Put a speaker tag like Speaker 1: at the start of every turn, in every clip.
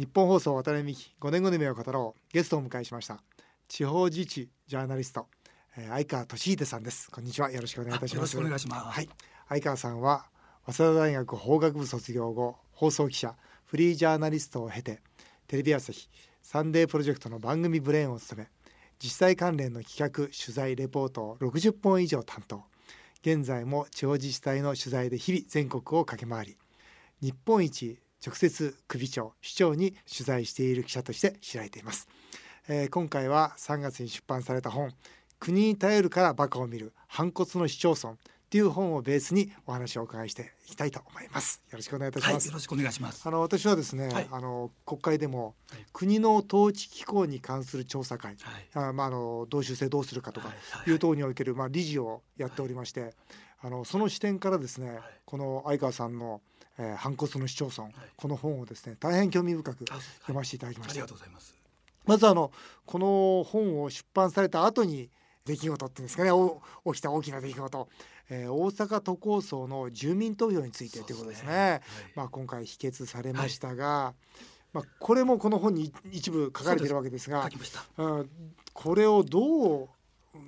Speaker 1: 日本放送渡辺美希5年後の夢を語ろう。ゲストをお迎えしました。地方自治ジャーナリスト、えー、相川俊秀さんです。こんにちは。よろしくお願いいたします。
Speaker 2: よろしくお願いします。
Speaker 1: はい。相川さんは早稲田大学法学部卒業後放送記者フリージャーナリストを経てテレビ朝日サンデープロジェクトの番組ブレーンを務め実際関連の企画取材レポートを60本以上担当。現在も地方自治体の取材で日々全国を駆け回り日本一直接首長市長に取材している記者として知られています、えー、今回は3月に出版された本国に頼るからバカを見る反骨の市町村っていう本をベースにお話をお伺いしていきたいと思います。よろしくお願いいたします、はい、
Speaker 2: よろしくお願いします。
Speaker 1: あの私はですね、はい、あの国会でも、国の統治機構に関する調査会、はい、あまああの同州制どうするかとかいう等におけるまあ理事をやっておりまして、あのその視点からですね、この相川さんのえー、反骨の市町村、はい、この本をですね大変興味深く読ませていただきました。ありがとうございます。まずあのこの本を出版された後に出来事っていうんですかね。起きた大きな出来事、えー、大阪都構想の住民投票についてということですね。すね。はい、まあ今回否決されましたが、はい、まあこれもこの本に一部書かれているわけですが、うん、これをどう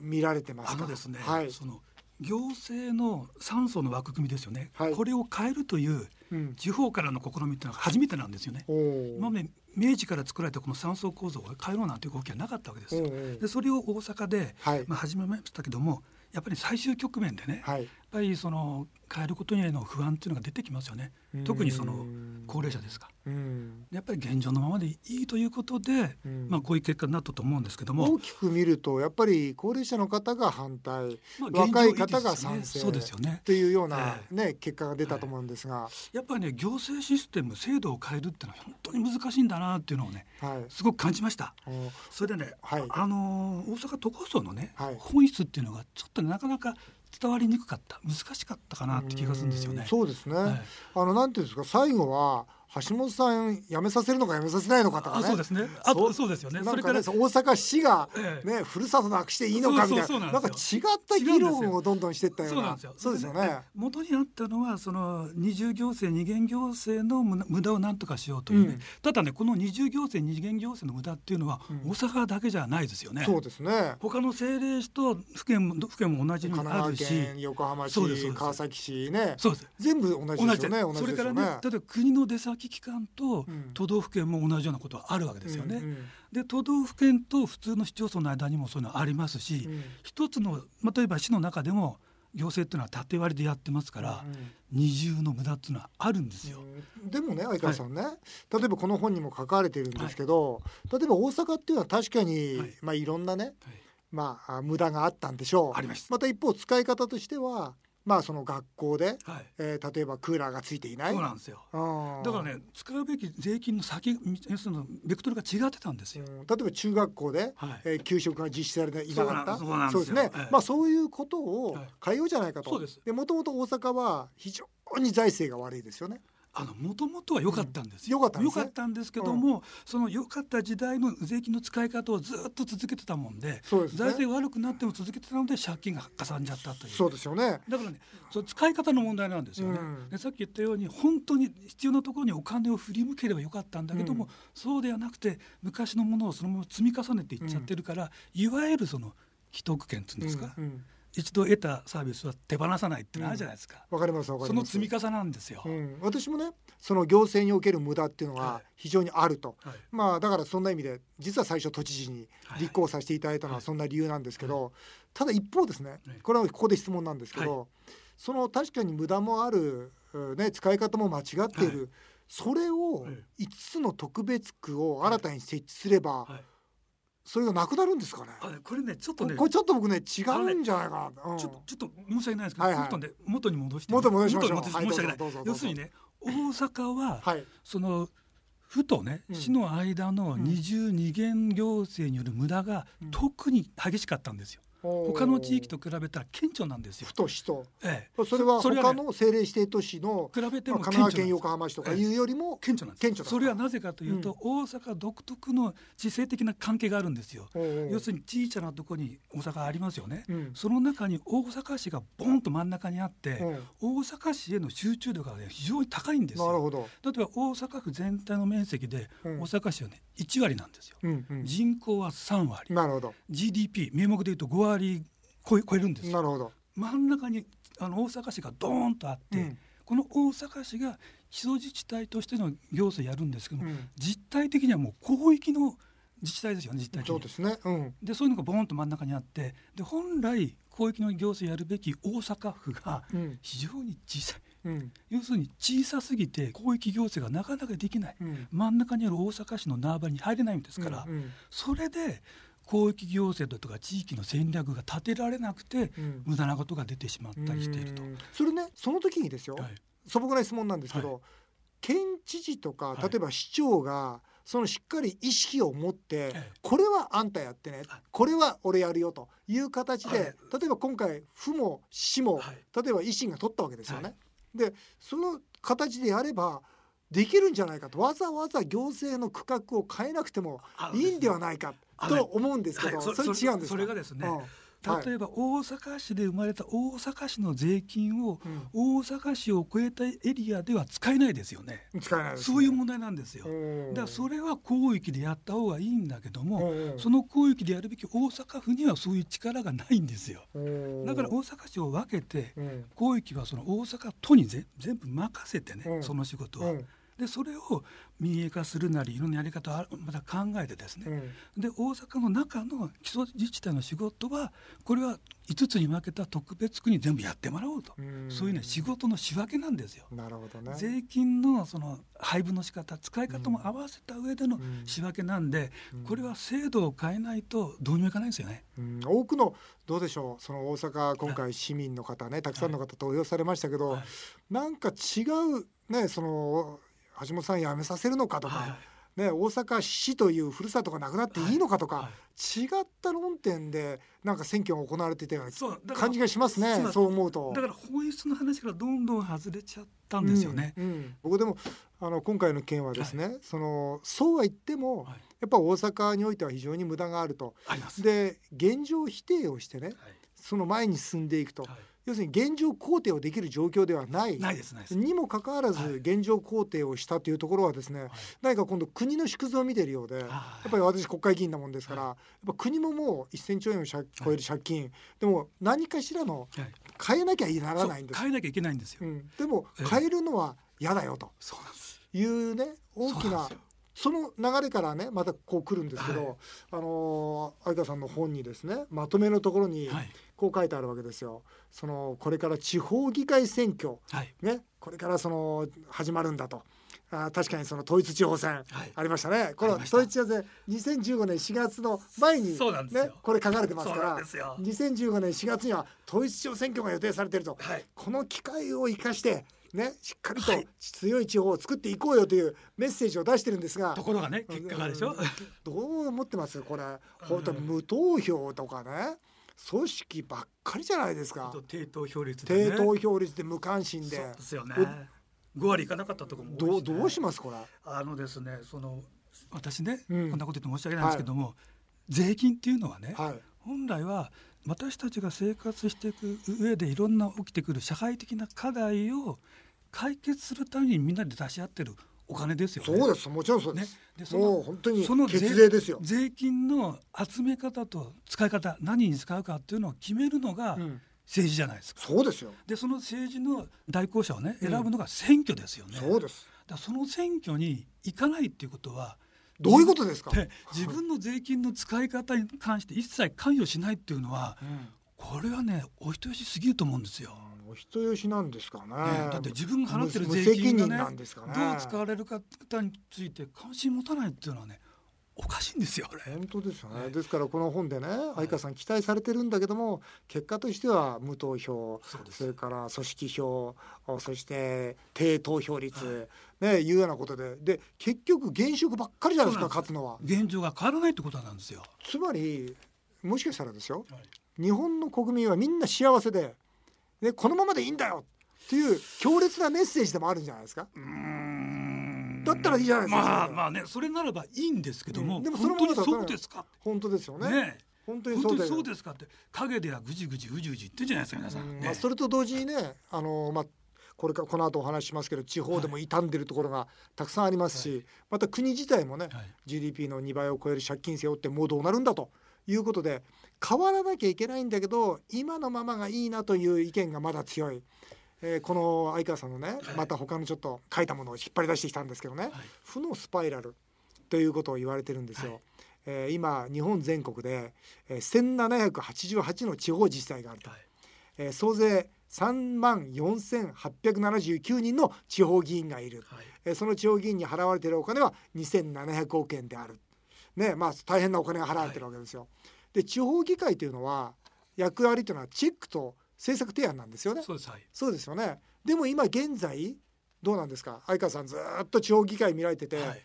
Speaker 1: 見られてますか？
Speaker 2: あのですね、はい、その行政の酸素の枠組みですよね、はい、これを変えるという地方からの試みっていうのは初めてなんですよね。今まで明治から作られたこの三層構造を変えろなんていう動きはなかったわけですよ。でそれを大阪で、はい、まあ、始めましたけどもやっぱり最終局面でね、はい、やっぱりその変えることへの不安っていうのが出てきますよね。特にその高齢者ですか？やっぱり現状のままでいいということで、まあ、こういう結果になったと思うんですけども。
Speaker 1: 大きく見るとやっぱり高齢者の方が反対、まあ、若い方が賛成そうですよね。っていうような、ね、え。ー、結果が出たと思うんですが、は
Speaker 2: い、やっぱりね行政システム制度を変えるっていうのは本当に難しいんだなっていうのをね、はい、すごく感じました。それでね、はい、あの大阪都構想のね、本質っていうのがちょっとなかなか伝わりにくかった。難しかったかなって気がするんですよね。
Speaker 1: そうですね、はい、あのなんていうんですか最後は橋本さん辞めさせるのか辞めさせないのかとかね。
Speaker 2: そうですね。あとそうですよね。
Speaker 1: それから、大阪市がね、ええ、ふるさとなくしていいのかみたいな、なんか違った議論をどんどんしていったような。そうですよね。
Speaker 2: 元になったのはその二重行政二元行政の無駄をなんとかしようというね。うん、ただねこの二重行政二元行政の無駄っていうのは大阪だけじゃないですよね。
Speaker 1: そうですね。
Speaker 2: 他の政令市と府県も府県も同じにあるし、
Speaker 1: 横浜市、川崎市ね。
Speaker 2: そうです。
Speaker 1: 全部同じですよね。
Speaker 2: それからね、例えば国の出先機関と都道府県も同じようなことはあるわけですよね。うんうん、で都道府県と普通の市町村の間にもそういうのありますし、うん、一つの、まあ、例えば市の中でも行政っていうのは縦割りでやってますから、うん二重の無駄っていうのはあるんですよ。
Speaker 1: でもね相川さんね、はい、例えばこの本にも書かれてるんですけど、はい、例えば大阪っていうのは確かに、はい、まあいろんなね、まあ無駄があったんでしょう。また一方使い方としてはまあその学校で、はい、えー、例えばクーラーがついていない。
Speaker 2: そうなんですよ。だからね使うべき税金の先そのベクトルが違ってたんですよ、
Speaker 1: 例えば中学校で、はい、えー、給食が実施されていなかったそうですね、まあそういうことを変えようじゃないかと、はい、でもともと大阪は非常に財政が悪いですよね
Speaker 2: あのもともとは良かったんです
Speaker 1: よ。良、
Speaker 2: うん、かったんですけども、うん、その良かった時代の税金の使い方をずっと続けてたもんで、でね、財政悪くなっても続けてたので借金がかさんじゃったという。
Speaker 1: そうですよね。
Speaker 2: だからね、その使い方の問題なんですよね。うん、さっき言ったように本当に必要なところにお金を振り向ければよかったんだけども、そうではなくて昔のものをそのまま積み重ねていっちゃってるから、いわゆるその既得権っていうんですか？一度得たサービスは手放さないってのあるじゃないですか。
Speaker 1: わ、うん、かりますわかり
Speaker 2: ます。その積み重ねなんですよ、
Speaker 1: うん、私もね、その行政における無駄っていうのは非常にあると。はい、まあだからそんな意味で実は最初都知事に立候補させていただいたのはそんな理由なんですけど、はい、ただ一方ですね、これはここで質問なんですけど、はい、その確かに無駄もあるね使い方も間違っている。それを5つの特別区を新たに設置すれば、それがなくなるんですかね？
Speaker 2: あこれねちょっとね
Speaker 1: これちょっと僕ね違うんじゃないか
Speaker 2: な。ちょっとちょっと申し訳ないですけど、はいね元に戻して
Speaker 1: 元に戻しましょう。
Speaker 2: 申し訳ない。要するにね大阪は、はい、その府とね、市の間の二重二元行政による無駄が特に激しかったんですよ。他の地域と比べたら顕著なんですよ。
Speaker 1: 府と市と、ええ、それは他の政令指定都市の
Speaker 2: 比べても、
Speaker 1: 神奈川県横浜市とかいうよりも
Speaker 2: 顕著なんです。それはなぜかというと、大阪独特の地政的な関係があるんですよ。要するに小さなところに大阪ありますよね。その中に大阪市がボンと真ん中にあって、大阪市への集中度が、ね、非常に高いんですよ。
Speaker 1: なるほど。
Speaker 2: 例えば大阪府全体の面積で、大阪市はね1割なんですよ。人口は3割。
Speaker 1: なるほど。
Speaker 2: GDP 名目でいうと5割超え超えるんです
Speaker 1: なるほど。
Speaker 2: 真ん中にあの大阪市がドーンとあって、うん、この大阪市が基礎自治体としての行政やるんですけども、うん、実態的にはもう広域の自治体ですよね実態的に。
Speaker 1: そうですね、うん、
Speaker 2: でそういうのがボーンと真ん中にあってで本来広域の行政やるべき大阪府が非常に小さい、うん、要するに小さすぎて広域行政がなかなかできない、うん、真ん中にある大阪市の縄張りに入れないんですから、うんうん、それで広域行政とか地域の戦略が立てられなくて、うん、無駄なことが出てしまったりしていると。
Speaker 1: それねその時にですよ、はい、素朴な質問なんですけど、はい、県知事とか例えば市長が、そのしっかり意識を持って、これはあんたやってね、これは俺やるよという形で、例えば今回府も市も、例えば維新が取ったわけですよね。でその形でやればできるんじゃないかと。わざわざ行政の区画を変えなくてもいいんではないかと思うんですけど、それ違うんです
Speaker 2: それがですね、例えば大阪市で生まれた大阪市の税金を大阪市を超えたエリアでは使えないですよね。
Speaker 1: 使えない、ね、
Speaker 2: そういう問題なんですよ。だからそれは広域でやった方がいいんだけども、その広域でやるべき大阪府にはそういう力がないんですよ。だから大阪市を分けて広域はその大阪都に全部任せてね、その仕事は。でそれを民営化するなりいろんなやり方をまた考えてですね、うん、で大阪の中の基礎自治体の仕事はこれは5つに分けた特別区に全部やってもらおうと、うそういうね仕事の仕分けなんですよ。
Speaker 1: なるほどね、
Speaker 2: 税金のその配分の仕方使い方も合わせた上での仕分けなんで、これは制度を変えないとどうにもいかないんですよね。
Speaker 1: 多くのどうでしょうその大阪今回市民の方ねたくさんの方投票されましたけど、はいはい、なんか違うねその橋本さん辞めさせるのかとか、はい、ね、大阪市というふるさとがなくなっていいのかとか、はい、違った論点でなんか選挙が行われていたような感じがしますねそう思うと。
Speaker 2: だから法律の話からどんどん外れちゃったんですよね、
Speaker 1: うんうん、僕でもあの今回の件はですね、はい、そのそうは言っても、やっぱ大阪においては非常に無駄があると。で現状否定をしてね、その前に進んでいくと。要するに現状肯定をできる状況ではない。にもかかわらず現状肯定をしたというところはですね、はい、何か今度国の縮図を見ているようでやっぱり私国会議員なもんですから、やっぱ国ももう1,000兆円を超える借金、でも何かしらの変えなきゃならないんです
Speaker 2: 変えなきゃいけないんですよ、うん、
Speaker 1: でも変えるのは嫌だよと。いうね大きなその流れからねまたこう来るんですけど、はい、あの相川さんの本にですねまとめのところにこう書いてあるわけですよ。そのこれから地方議会選挙、はい、ね。これからその始まるんだと。あ確かにその統一地方選ありましたね、はい、この統一地方選2015年4月の前に、ね、これ書かれてますから2015年4月には統一地方選挙が予定されていると、はい、この機会を生かしてね、しっかりと強い地方を作っていこうよというメッセージを出してるんですが
Speaker 2: ところがね結果がでしょ、
Speaker 1: どう思ってます？これ本当無投票とかね組織ばっかりじゃないですか。
Speaker 2: 低投票率
Speaker 1: で、ね、低投票率で無関心で。
Speaker 2: そうですよね。5割いかなかったとこも、ね、
Speaker 1: どうどうしますこれ？
Speaker 2: あのですねその私ね、うん、こんなこと言って申し訳ないんですけども、はい、税金っていうのはね、はい、本来は私たちが生活していく上でいろんな起きてくる社会的な課題を解決するためにみんなで出し合ってるお金ですよ、
Speaker 1: ね、そうですもちろんそうです、ね、でその本当にその税ですよ
Speaker 2: 税金の集め方と使い方何に使うかっていうのを決めるのが、政治じゃないですか。
Speaker 1: そうですよ。
Speaker 2: でその政治の代行者をね選ぶのが選挙ですよね。
Speaker 1: そうです。
Speaker 2: だその選挙に行かないっていうことは
Speaker 1: どういうことですか？
Speaker 2: 自分の税金の使い方に関して一切関与しないっていうのは、うん、これはねお人よしすぎると思うんですよ。
Speaker 1: お人よしなんですかね。ね
Speaker 2: だって自分が払ってる税金がね、ね、どう使われるかについて関心持たないっていうのはね。おかしいんですよ
Speaker 1: 本当ですよね。ですからこの本でね、相川さん期待されてるんだけども、結果としては無投票、それから組織票、そして低投票率、ねいうようなことで、で結局現職ばっかりじゃないですか勝つのは。
Speaker 2: 現状が変わらないってことなんですよ。
Speaker 1: つまりもしかしたらですよ、日本の国民はみんな幸せで、ね、このままでいいんだよ。っていう強烈なメッセージでもあるんじゃないですか。だったらいいじゃないですか。
Speaker 2: まあまあねそれならばいいんですけども、うん、でもそれもそうですか？
Speaker 1: 本当ですよね。
Speaker 2: ね。本当にそうでそうですかって。陰ではぐじぐじうじうじ言ってるじゃないですか皆さん、ね、まあ、
Speaker 1: それと同時にねあの、まあ、これからこの後お話ししますけど地方でも傷んでるところがたくさんありますし、はい、また国自体もね、はい、GDP の2倍を超える借金背負ってもうどうなるんだということで変わらなきゃいけないんだけど今のままがいいなという意見がまだ強い。えー、この相川さんのね、はい、また他のちょっと書いたものを引っ張り出してきたんですけどね、負のスパイラルということを言われてるんですよ。えー、今日本全国で、えー、1788の地方自治体があると、はい、えー、総勢3万4879人の地方議員がいる、はい、えその地方議員に払われているお金は2700億円である、ねまあ、大変なお金が払われてるわけですよ。はい、で地方議会というのは役割というのはチェックと政策提案なんですよね。
Speaker 2: そうです,、はい、
Speaker 1: そうですよね。でも今現在どうなんですか？相川さんずっと地方議会見られてて、はい、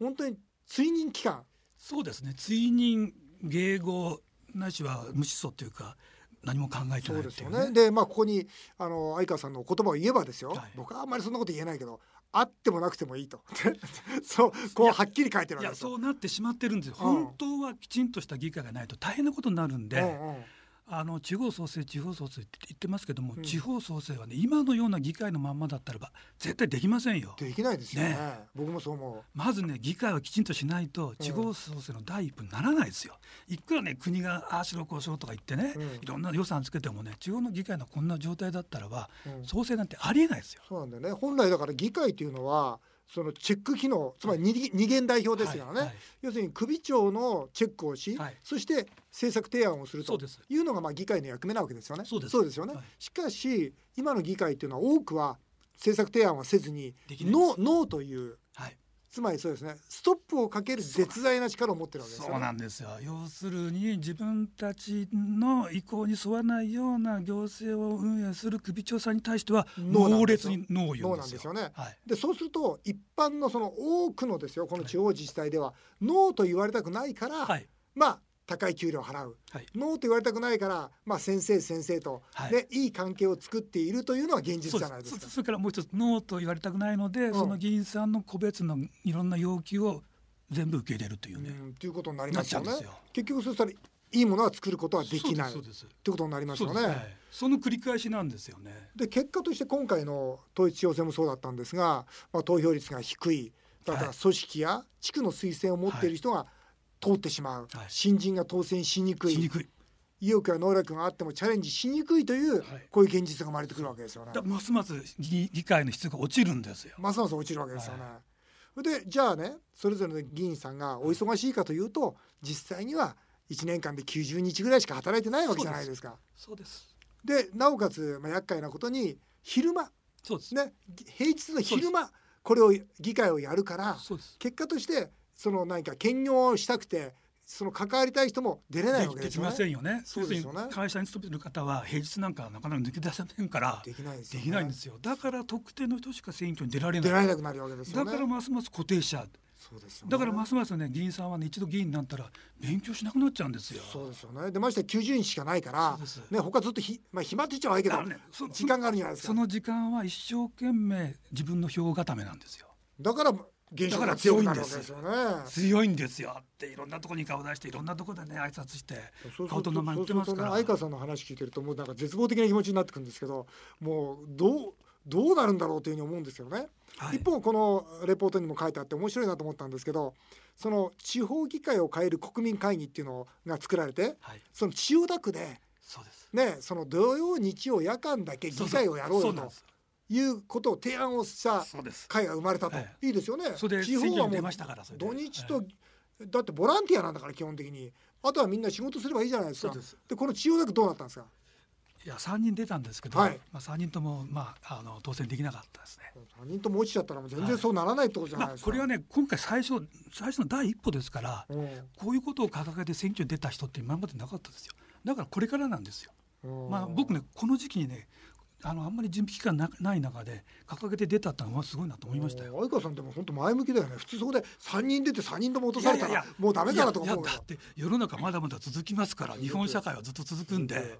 Speaker 1: 本当に追認期間。
Speaker 2: そうですね。追認迎合ないしは無思想というか何も考えてない、ね、そうですよね。
Speaker 1: でまあここにあの相川さんの言葉を言えばですよ、はい、僕はあんまりそんなこと言えないけどあってもなくてもいいと。そうこうはっきり書いてるわけ
Speaker 2: ですいやそうなってしまってるんですよ、うん、本当はきちんとした議会がないと大変なことになるんで、うんうんあの地方創生地方創生って言ってますけども、うん、地方創生はね今のような議会のまんまだったらば絶対できませんよ。
Speaker 1: できないですよね。ね僕もそう思う。
Speaker 2: まずね議会はきちんとしないと地方創生の第一歩にならないですよ。うん、いくらね国がああしろこうしろとか言ってね、うん、いろんな予算つけてもね地方の議会のこんな状態だったらば、創生なんてありえないですよ。
Speaker 1: そうなんだよね。本来だから議会というのはそのチェック機能つまり二,、二元代表ですからね、はいはい、要するに首長のチェックをし、はい、そして政策提案をするというのがまあ議会の役目なわけですよね。そうです。よね、しかし今の議会っていうのは多くは政策提案はせずにノーというつまりそうですねストップをかける絶大な力を持ってるわけですよ、
Speaker 2: ね、そうなんですよ。要するに自分たちの意向に沿わないような行政を運営する首長さんに対しては猛烈にノーを言うんですよ。
Speaker 1: ね、はい、でそうすると一般のその多くのですよこの地方自治体では、はい、ノーと言われたくないから、はい、まあ高い給料を払う、はい、ノーと言われたくないから、まあ、先生先生と、はい、いい関係を作っているというのは現実じゃないですか。
Speaker 2: それからもう一つノーと言われたくないので、うん、その議員さんの個別のいろんな要求を全部受け入れるというね。
Speaker 1: ということになりますよね。結局そしたらいいものは作ることはできない。ということになりますよね。はい、
Speaker 2: その繰り返しなんですよね。
Speaker 1: で結果として今回の統一地方選もそうだったんですが、まあ、投票率が低い。だから組織や地区の推薦を持っている人が通ってしまう、はい、新人が当選しにくい。意欲や能力があってもチャレンジしにくいという、はい、こういう現実が生まれてくるわけですよね。
Speaker 2: ますます議会の質が落ちるんですよ。
Speaker 1: ますます落ちるわけですよね。はい、でじゃあねそれぞれの議員さんがお忙しいかというと実際には1年間で90日ぐらいしか働いてないわけじゃないですか。
Speaker 2: そうです。
Speaker 1: でなおかつ、まあ、厄介なことに昼間そうです。ね平日の昼間これを議会をやるから結果としてその何か兼業したくてその関わりたい人も出れないわけです
Speaker 2: よね。できませんよね。そうですよね。会社に勤めてる方は平日なんかなかなか抜け出せませんから
Speaker 1: できないです
Speaker 2: よ、ね、できないんですよ。だから特定の人しか選挙に出られない。
Speaker 1: 出られなくなるわけですよ、
Speaker 2: ね、だからますます固定者。そうですよ、ね、だからますますね議員さんはね一度議員になったら勉強しなくなっちゃうんですよ。
Speaker 1: そうですよね。でまして九十日しかないからね他ずっとひまあ暇って言っちゃ悪いけど、ね、時間があるじゃないですか。
Speaker 2: その時間は一生懸命自分の票固めなんですよ。
Speaker 1: だから現象が強いんですよね。
Speaker 2: 強いんですよっていろんなところに顔出していろんなところでね挨拶して顔と名前言ってますから。
Speaker 1: 相川さんの話聞いてるともうなんか絶望的な気持ちになってくるんですけどもうどうどうなるんだろうというふうに思うんですよね、はい、一方このレポートにも書いてあって面白いなと思ったんですけどその地方議会を変える国民会議っていうのが作られて、はい、その千代田区でそうです。ねその土曜日曜夜間だけ議会をやろうよと。いうことを提案をした会が生まれたと、いいですよね。
Speaker 2: 地方はもう
Speaker 1: 土日と、だってボランティアなんだから基本的にあとはみんな仕事すればいいじゃないですか。でこの千代田区どうなったんですか？
Speaker 2: いや3人出たんですけど、はい、まあ3人ともまああの当選できなかったですね。
Speaker 1: 3人とも落ちちゃったらもう全然そうならないってことじゃないですか。
Speaker 2: はいまあ、これはね今回最初最初の第一歩ですから、うん、こういうことを掲げて選挙に出た人って今までなかったですよ。だからこれからなんですよ。まあ僕ねこの時期にねあのあんまり準備期間なない中で掲げて出たってのはすごいなと思いましたよ。
Speaker 1: 相川さんでも本当前向きだよね。普通そこで三人出て三人とも落とされたらもうダメだなと思う
Speaker 2: だって世の中まだまだ続きますから日本社会はずっと続くんで。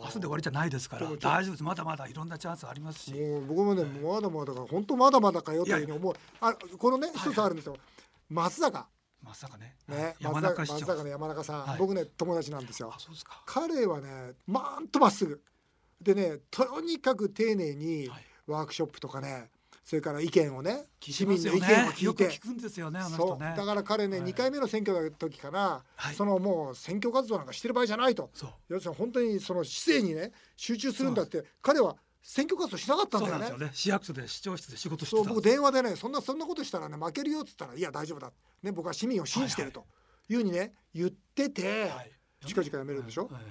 Speaker 2: 明日で終わりじゃないですから大丈夫です。まだまだいろんなチャンスありますし。
Speaker 1: もう僕もね、まだまだか本当まだまだかよというふうに思う。あこのね一つあるんですよ、松坂。
Speaker 2: 松坂ね。
Speaker 1: ね、山中松坂の山中さん、はい、僕ね友達なんですよ。彼はね、まんとまっすぐ。でね、とにかく丁寧にワークショップとかね、それから意見をね、
Speaker 2: 市民の意見を聞いて、聞くんですよね、そう。
Speaker 1: だから彼ね、二、回目の選挙の時から、そのもう選挙活動なんかしてる場合じゃないと。要するに本当にその市政にね集中するんだって、彼は選挙活動しなかったんだよね。よね。
Speaker 2: 市役所で市長室で仕事して
Speaker 1: そう僕電話でねそんなそんなことしたらね負けるよっつったらいや大丈夫だ。ね僕は市民を信じてるとい。うふうにね言ってて、はい、近々やめるんでしょ？はい。はい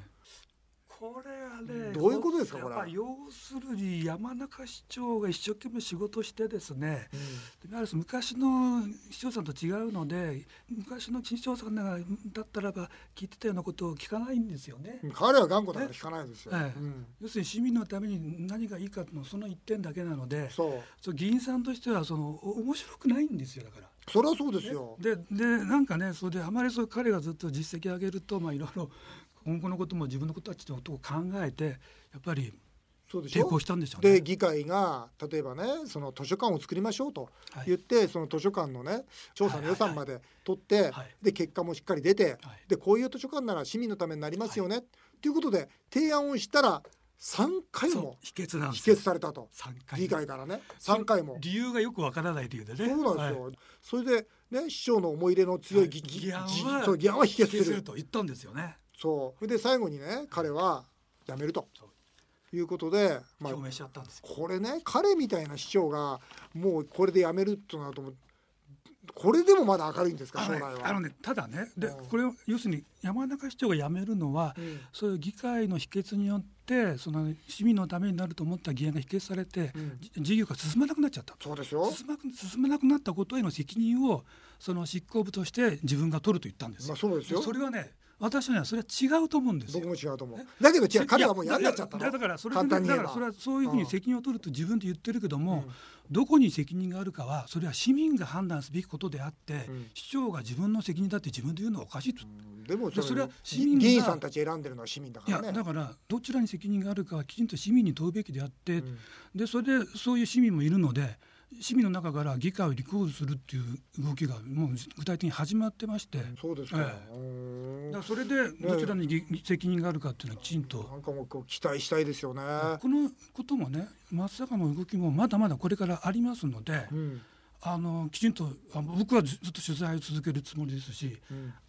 Speaker 2: これはね
Speaker 1: どういうことですかこれ
Speaker 2: 要するに山中市長が一生懸命仕事してですね、うん、昔の市長さんと違うので昔の市長さんだったらば聞いてたようなことを聞かないんですよね。
Speaker 1: 彼は頑固だから聞かないんですよ、
Speaker 2: ねうん、要するに市民のために何がいいかのその一点だけなのでそう議員さんとしてはその面白くないんですよだから。
Speaker 1: それはそうですよ。
Speaker 2: ででなんかねそれであまりそう彼がずっと実績上げるとまあいろいろ今後のことも自分のことたちのことを考えてやっぱり抵抗したんでしょう
Speaker 1: ね。で議会が例えばねその図書館を作りましょうと言って、はい、その図書館のね調査の予算まで取って、はい。はいはい、で結果もしっかり出て、はい、でこういう図書館なら市民のためになりますよね、はい、ということで提案をしたら3回も
Speaker 2: 否決なん
Speaker 1: 否決されたと。議会からね。3回も。
Speaker 2: 理由がよくわからないというでね。
Speaker 1: そうなんですよ、はい、それでね市長の思い入れの強い議,、
Speaker 2: 議案は
Speaker 1: 議案は否決する
Speaker 2: と言ったんですよね
Speaker 1: そう。で最後にね彼は辞めると。いうことで、
Speaker 2: まあ、表明しちゃったんです
Speaker 1: これね彼みたいな市長がもうこれで辞めるとなるとこれでもまだ明るいんですか将来は。
Speaker 2: あのねただねで、これ要するに山中市長が辞めるのは、うん、そういう議会の否決によってその市民のためになると思った議案が否決されて、うん、事業が進まなくなっちゃった
Speaker 1: そうですよ。
Speaker 2: 進ま進まなくなったことへの責任をその執行部として自分が取ると言ったんです
Speaker 1: まあ、そうですよ。
Speaker 2: それはね私はそれは違うと思うんです
Speaker 1: 僕も違うと思う。だけど違う？彼はもう嫌になっちゃった
Speaker 2: だからそれだからそれはそういうふうに責任を取ると自分で言ってるけども、うん、どこに責任があるかはそれは市民が判断すべきことであって、うん、市長が自分の責任だって自分で言うのはおかしいと。
Speaker 1: でもそれは市民議員さんたち選んでるのは市民だから、ね、
Speaker 2: いやだからどちらに責任があるかはきちんと市民に問うべきであって、でそれでそういう市民もいるので市民の中から議会をリコールするっていう動きがもう具体的に始まってまして、
Speaker 1: そうですか,、
Speaker 2: ええ、それでどちらに、ね、責任があるかっていうのはきちんと。
Speaker 1: なんかもう期待したいですよね。
Speaker 2: このこともね松坂の動きもまだまだこれからありますので、うん、あのきちんとあ僕はずっと取材を続けるつもりですし、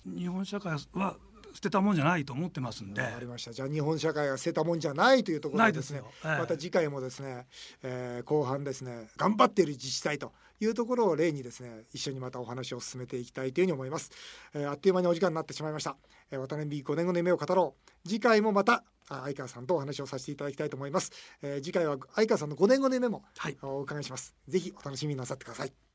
Speaker 2: うん、日本社会は捨てたもんじゃないと思ってますんで。
Speaker 1: ありました。じゃあ日本社会は捨てたもんじゃないというところでですね。すまた次回もですね、えー、後半ですね頑張っている自治体というところを例にですね一緒にまたお話を進めていきたいというふうに思います。えー、あっという間にお時間になってしまいました。えー、渡辺美5年後の夢を語ろう。次回もまた相川さんとお話をさせていただきたいと思います。えー、次回は相川さんの5年後の夢も、はい、お伺いします。ぜひお楽しみになさってください。